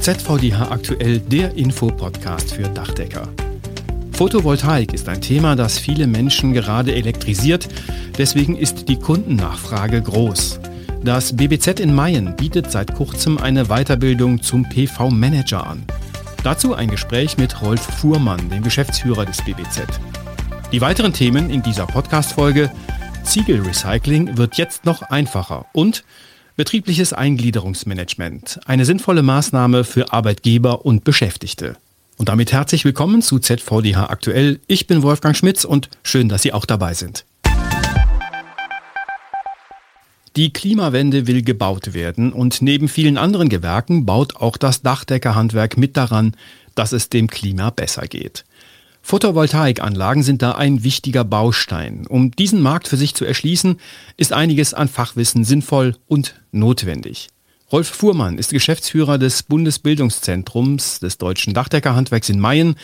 ZVDH aktuell der Infopodcast für Dachdecker. Photovoltaik ist ein Thema, das viele Menschen gerade elektrisiert. Deswegen ist die Kundennachfrage groß. Das BBZ in Mayen bietet seit kurzem eine Weiterbildung zum PV-Manager an. Dazu ein Gespräch mit Rolf Fuhrmann, dem Geschäftsführer des BBZ. Die weiteren Themen in dieser Podcast-Folge Ziegelrecycling wird jetzt noch einfacher und betriebliches Eingliederungsmanagement, eine sinnvolle Maßnahme für Arbeitgeber und Beschäftigte. Und damit herzlich willkommen zu ZVDH aktuell. Ich bin Wolfgang Schmitz und schön, dass Sie auch dabei sind. Die Klimawende will gebaut werden und neben vielen anderen Gewerken baut auch das Dachdeckerhandwerk mit daran, dass es dem Klima besser geht. Photovoltaikanlagen sind da ein wichtiger Baustein. Um diesen Markt für sich zu erschließen, ist einiges an Fachwissen sinnvoll und notwendig. Rolf Fuhrmann ist Geschäftsführer des Bundesbildungszentrums des deutschen Dachdeckerhandwerks in Mayen.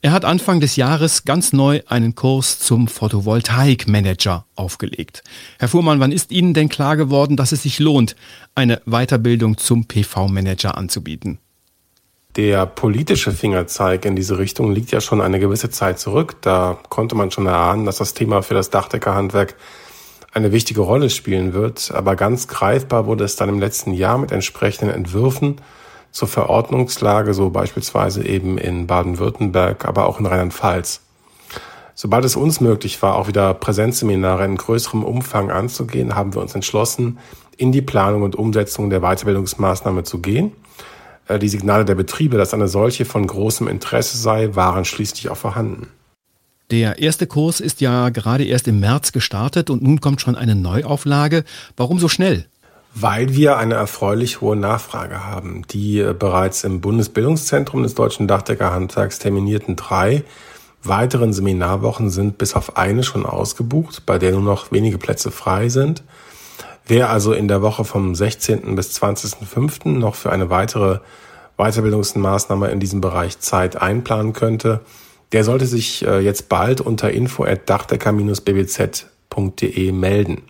Er hat Anfang des Jahres ganz neu einen Kurs zum Photovoltaikmanager aufgelegt. Herr Fuhrmann, wann ist Ihnen denn klar geworden, dass es sich lohnt, eine Weiterbildung zum PV-Manager anzubieten? Der politische Fingerzeig in diese Richtung liegt ja schon eine gewisse Zeit zurück. Da konnte man schon erahnen, dass das Thema für das Dachdeckerhandwerk eine wichtige Rolle spielen wird. Aber ganz greifbar wurde es dann im letzten Jahr mit entsprechenden Entwürfen zur Verordnungslage, so beispielsweise eben in Baden-Württemberg, aber auch in Rheinland-Pfalz. Sobald es uns möglich war, auch wieder Präsenzseminare in größerem Umfang anzugehen, haben wir uns entschlossen, in die Planung und Umsetzung der Weiterbildungsmaßnahme zu gehen. Äh, die Signale der Betriebe, dass eine solche von großem Interesse sei, waren schließlich auch vorhanden. Der erste Kurs ist ja gerade erst im März gestartet und nun kommt schon eine Neuauflage. Warum so schnell? Weil wir eine erfreulich hohe Nachfrage haben. Die äh, bereits im Bundesbildungszentrum des Deutschen Dachdeckerhandwerks terminierten drei weiteren Seminarwochen sind bis auf eine schon ausgebucht, bei der nur noch wenige Plätze frei sind. Wer also in der Woche vom 16. bis 20.05. noch für eine weitere Weiterbildungsmaßnahme in diesem Bereich Zeit einplanen könnte, der sollte sich äh, jetzt bald unter info@dachtecker-bbz.de melden.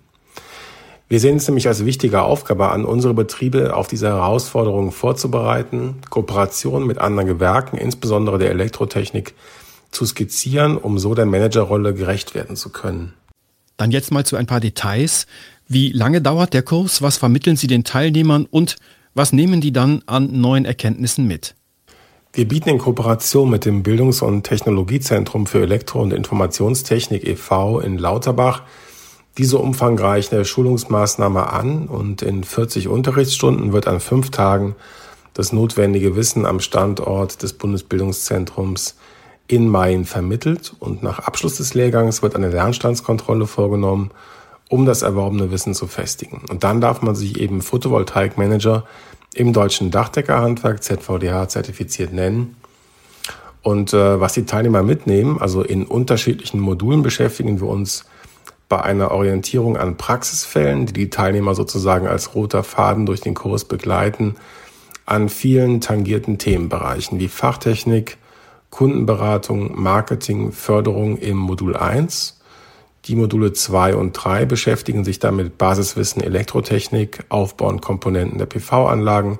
Wir sehen es nämlich als wichtige Aufgabe an, unsere Betriebe auf diese Herausforderungen vorzubereiten, Kooperationen mit anderen Gewerken, insbesondere der Elektrotechnik, zu skizzieren, um so der Managerrolle gerecht werden zu können. Dann jetzt mal zu ein paar Details. Wie lange dauert der Kurs? Was vermitteln Sie den Teilnehmern und was nehmen die dann an neuen Erkenntnissen mit? Wir bieten in Kooperation mit dem Bildungs- und Technologiezentrum für Elektro- und Informationstechnik e.V. in Lauterbach diese umfangreiche Schulungsmaßnahme an und in 40 Unterrichtsstunden wird an fünf Tagen das notwendige Wissen am Standort des Bundesbildungszentrums in Main vermittelt und nach Abschluss des Lehrgangs wird eine Lernstandskontrolle vorgenommen, um das erworbene Wissen zu festigen. Und dann darf man sich eben Photovoltaikmanager im deutschen Dachdeckerhandwerk ZVDH zertifiziert nennen. Und äh, was die Teilnehmer mitnehmen, also in unterschiedlichen Modulen beschäftigen wir uns bei einer Orientierung an Praxisfällen, die die Teilnehmer sozusagen als roter Faden durch den Kurs begleiten, an vielen tangierten Themenbereichen wie Fachtechnik, Kundenberatung, Marketing, Förderung im Modul 1 die Module 2 und 3 beschäftigen sich damit Basiswissen Elektrotechnik, Aufbau und Komponenten der PV-Anlagen,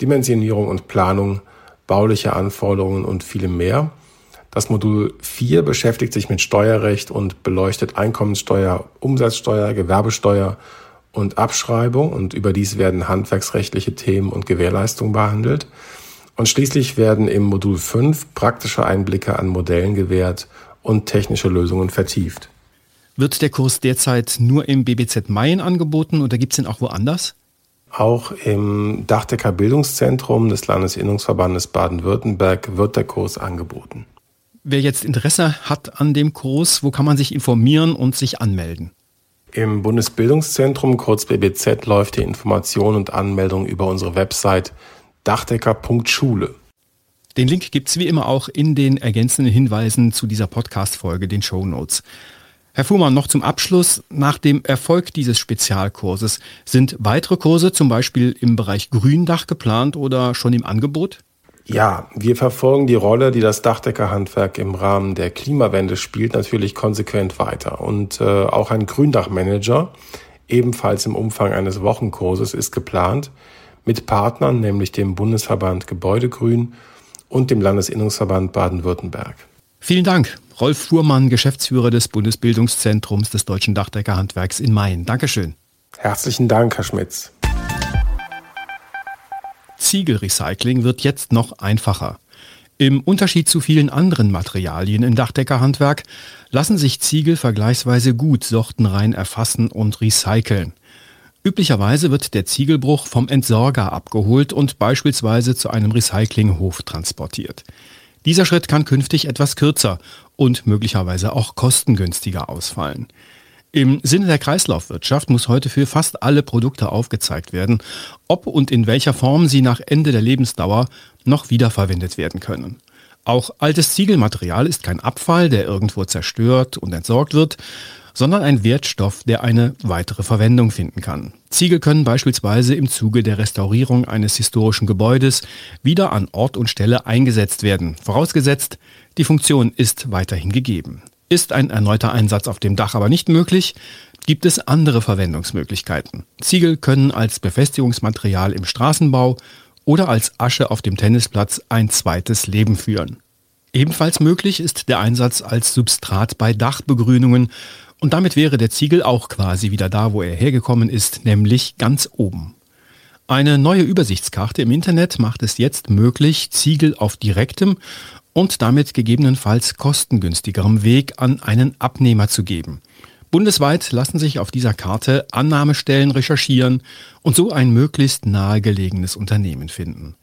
Dimensionierung und Planung, bauliche Anforderungen und vielem mehr. Das Modul 4 beschäftigt sich mit Steuerrecht und beleuchtet Einkommenssteuer, Umsatzsteuer, Gewerbesteuer und Abschreibung und überdies werden handwerksrechtliche Themen und Gewährleistung behandelt. Und schließlich werden im Modul 5 praktische Einblicke an Modellen gewährt und technische Lösungen vertieft. Wird der Kurs derzeit nur im BBZ Mayen angeboten oder gibt es ihn auch woanders? Auch im Dachdecker Bildungszentrum des Landesinnungsverbandes Baden-Württemberg wird der Kurs angeboten. Wer jetzt Interesse hat an dem Kurs, wo kann man sich informieren und sich anmelden? Im Bundesbildungszentrum, kurz BBZ, läuft die Information und Anmeldung über unsere Website dachdecker.schule. Den Link gibt es wie immer auch in den ergänzenden Hinweisen zu dieser Podcast-Folge, den Show Notes. Herr Fuhrmann, noch zum Abschluss. Nach dem Erfolg dieses Spezialkurses sind weitere Kurse zum Beispiel im Bereich Gründach geplant oder schon im Angebot? Ja, wir verfolgen die Rolle, die das Dachdeckerhandwerk im Rahmen der Klimawende spielt, natürlich konsequent weiter. Und äh, auch ein Gründachmanager, ebenfalls im Umfang eines Wochenkurses, ist geplant, mit Partnern, nämlich dem Bundesverband Gebäudegrün und dem Landesinnungsverband Baden-Württemberg. Vielen Dank, Rolf Fuhrmann, Geschäftsführer des Bundesbildungszentrums des Deutschen Dachdeckerhandwerks in Main. Dankeschön. Herzlichen Dank, Herr Schmitz. Ziegelrecycling wird jetzt noch einfacher. Im Unterschied zu vielen anderen Materialien im Dachdeckerhandwerk lassen sich Ziegel vergleichsweise gut sortenrein erfassen und recyceln. Üblicherweise wird der Ziegelbruch vom Entsorger abgeholt und beispielsweise zu einem Recyclinghof transportiert. Dieser Schritt kann künftig etwas kürzer und möglicherweise auch kostengünstiger ausfallen. Im Sinne der Kreislaufwirtschaft muss heute für fast alle Produkte aufgezeigt werden, ob und in welcher Form sie nach Ende der Lebensdauer noch wiederverwendet werden können. Auch altes Ziegelmaterial ist kein Abfall, der irgendwo zerstört und entsorgt wird, sondern ein Wertstoff, der eine weitere Verwendung finden kann. Ziegel können beispielsweise im Zuge der Restaurierung eines historischen Gebäudes wieder an Ort und Stelle eingesetzt werden, vorausgesetzt, die Funktion ist weiterhin gegeben. Ist ein erneuter Einsatz auf dem Dach aber nicht möglich, gibt es andere Verwendungsmöglichkeiten. Ziegel können als Befestigungsmaterial im Straßenbau oder als Asche auf dem Tennisplatz ein zweites Leben führen. Ebenfalls möglich ist der Einsatz als Substrat bei Dachbegrünungen und damit wäre der Ziegel auch quasi wieder da, wo er hergekommen ist, nämlich ganz oben. Eine neue Übersichtskarte im Internet macht es jetzt möglich, Ziegel auf direktem und damit gegebenenfalls kostengünstigerem Weg an einen Abnehmer zu geben. Bundesweit lassen sich auf dieser Karte Annahmestellen recherchieren und so ein möglichst nahegelegenes Unternehmen finden.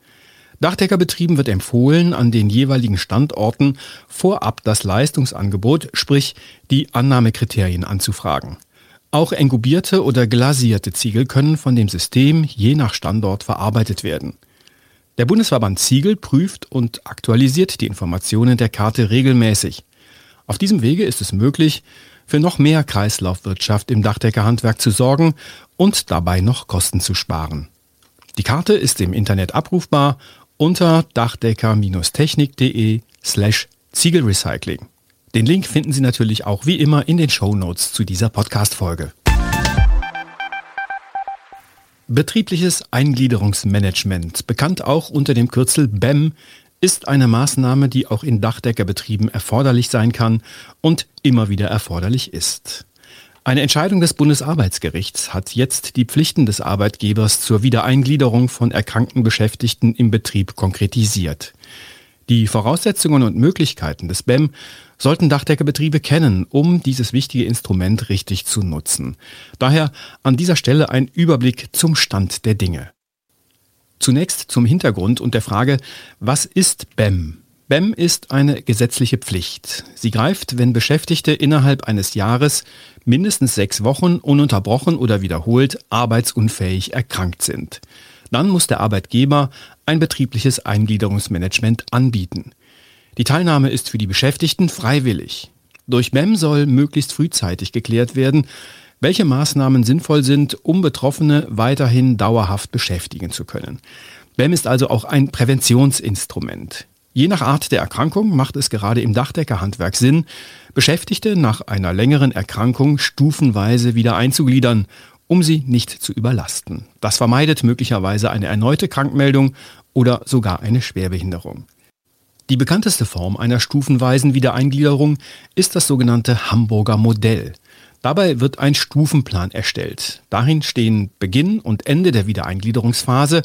Dachdeckerbetrieben wird empfohlen, an den jeweiligen Standorten vorab das Leistungsangebot, sprich die Annahmekriterien anzufragen. Auch engubierte oder glasierte Ziegel können von dem System je nach Standort verarbeitet werden. Der Bundesverband Ziegel prüft und aktualisiert die Informationen der Karte regelmäßig. Auf diesem Wege ist es möglich, für noch mehr Kreislaufwirtschaft im Dachdeckerhandwerk zu sorgen und dabei noch Kosten zu sparen. Die Karte ist im Internet abrufbar unter dachdecker-technik.de slash Ziegelrecycling. Den Link finden Sie natürlich auch wie immer in den Show Notes zu dieser Podcast-Folge. Betriebliches Eingliederungsmanagement, bekannt auch unter dem Kürzel BEM, ist eine Maßnahme, die auch in Dachdeckerbetrieben erforderlich sein kann und immer wieder erforderlich ist. Eine Entscheidung des Bundesarbeitsgerichts hat jetzt die Pflichten des Arbeitgebers zur Wiedereingliederung von erkrankten Beschäftigten im Betrieb konkretisiert. Die Voraussetzungen und Möglichkeiten des BEM sollten Dachdeckerbetriebe kennen, um dieses wichtige Instrument richtig zu nutzen. Daher an dieser Stelle ein Überblick zum Stand der Dinge. Zunächst zum Hintergrund und der Frage, was ist BEM? BEM ist eine gesetzliche Pflicht. Sie greift, wenn Beschäftigte innerhalb eines Jahres mindestens sechs Wochen ununterbrochen oder wiederholt arbeitsunfähig erkrankt sind. Dann muss der Arbeitgeber ein betriebliches Eingliederungsmanagement anbieten. Die Teilnahme ist für die Beschäftigten freiwillig. Durch BEM soll möglichst frühzeitig geklärt werden, welche Maßnahmen sinnvoll sind, um Betroffene weiterhin dauerhaft beschäftigen zu können. BEM ist also auch ein Präventionsinstrument. Je nach Art der Erkrankung macht es gerade im Dachdeckerhandwerk Sinn, Beschäftigte nach einer längeren Erkrankung stufenweise wieder einzugliedern, um sie nicht zu überlasten. Das vermeidet möglicherweise eine erneute Krankmeldung oder sogar eine Schwerbehinderung. Die bekannteste Form einer stufenweisen Wiedereingliederung ist das sogenannte Hamburger Modell. Dabei wird ein Stufenplan erstellt. Darin stehen Beginn und Ende der Wiedereingliederungsphase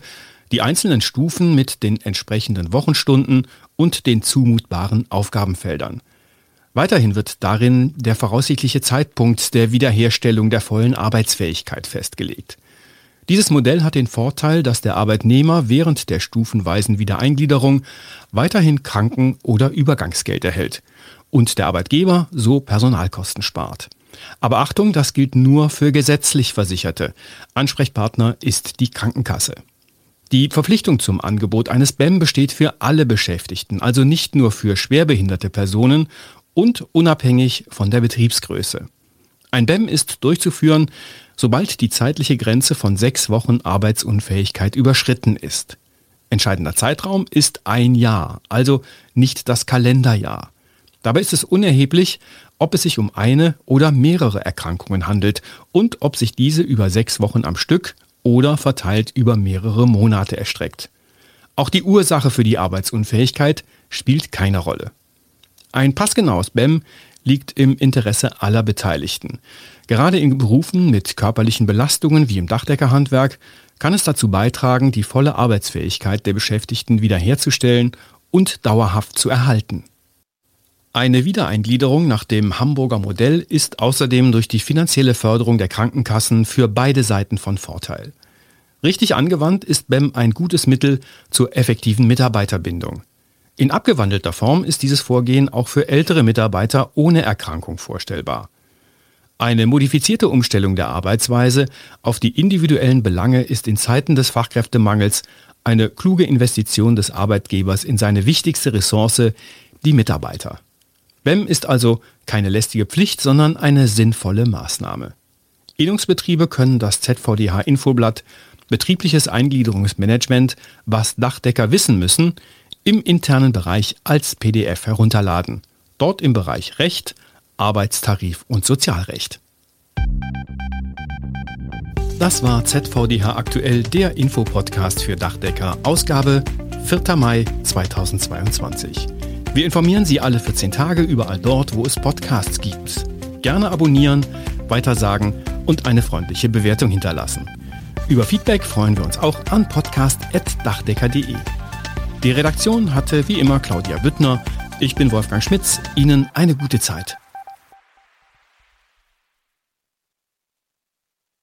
die einzelnen Stufen mit den entsprechenden Wochenstunden und den zumutbaren Aufgabenfeldern. Weiterhin wird darin der voraussichtliche Zeitpunkt der Wiederherstellung der vollen Arbeitsfähigkeit festgelegt. Dieses Modell hat den Vorteil, dass der Arbeitnehmer während der stufenweisen Wiedereingliederung weiterhin Kranken- oder Übergangsgeld erhält und der Arbeitgeber so Personalkosten spart. Aber Achtung, das gilt nur für gesetzlich Versicherte. Ansprechpartner ist die Krankenkasse. Die Verpflichtung zum Angebot eines BEM besteht für alle Beschäftigten, also nicht nur für schwerbehinderte Personen und unabhängig von der Betriebsgröße. Ein BEM ist durchzuführen, sobald die zeitliche Grenze von sechs Wochen Arbeitsunfähigkeit überschritten ist. Entscheidender Zeitraum ist ein Jahr, also nicht das Kalenderjahr. Dabei ist es unerheblich, ob es sich um eine oder mehrere Erkrankungen handelt und ob sich diese über sechs Wochen am Stück oder verteilt über mehrere Monate erstreckt. Auch die Ursache für die Arbeitsunfähigkeit spielt keine Rolle. Ein passgenaues BEM liegt im Interesse aller Beteiligten. Gerade in Berufen mit körperlichen Belastungen wie im Dachdeckerhandwerk kann es dazu beitragen, die volle Arbeitsfähigkeit der Beschäftigten wiederherzustellen und dauerhaft zu erhalten. Eine Wiedereingliederung nach dem Hamburger Modell ist außerdem durch die finanzielle Förderung der Krankenkassen für beide Seiten von Vorteil. Richtig angewandt ist BEM ein gutes Mittel zur effektiven Mitarbeiterbindung. In abgewandelter Form ist dieses Vorgehen auch für ältere Mitarbeiter ohne Erkrankung vorstellbar. Eine modifizierte Umstellung der Arbeitsweise auf die individuellen Belange ist in Zeiten des Fachkräftemangels eine kluge Investition des Arbeitgebers in seine wichtigste Ressource, die Mitarbeiter. BEM ist also keine lästige Pflicht, sondern eine sinnvolle Maßnahme. Innungsbetriebe können das ZVDH Infoblatt Betriebliches Eingliederungsmanagement, was Dachdecker wissen müssen, im internen Bereich als PDF herunterladen. Dort im Bereich Recht, Arbeitstarif und Sozialrecht. Das war ZVDH aktuell, der Infopodcast für Dachdecker, Ausgabe 4. Mai 2022. Wir informieren Sie alle 14 Tage überall dort, wo es Podcasts gibt. Gerne abonnieren, weitersagen und eine freundliche Bewertung hinterlassen. Über Feedback freuen wir uns auch an podcast.dachdecker.de. Die Redaktion hatte wie immer Claudia Büttner. Ich bin Wolfgang Schmitz. Ihnen eine gute Zeit.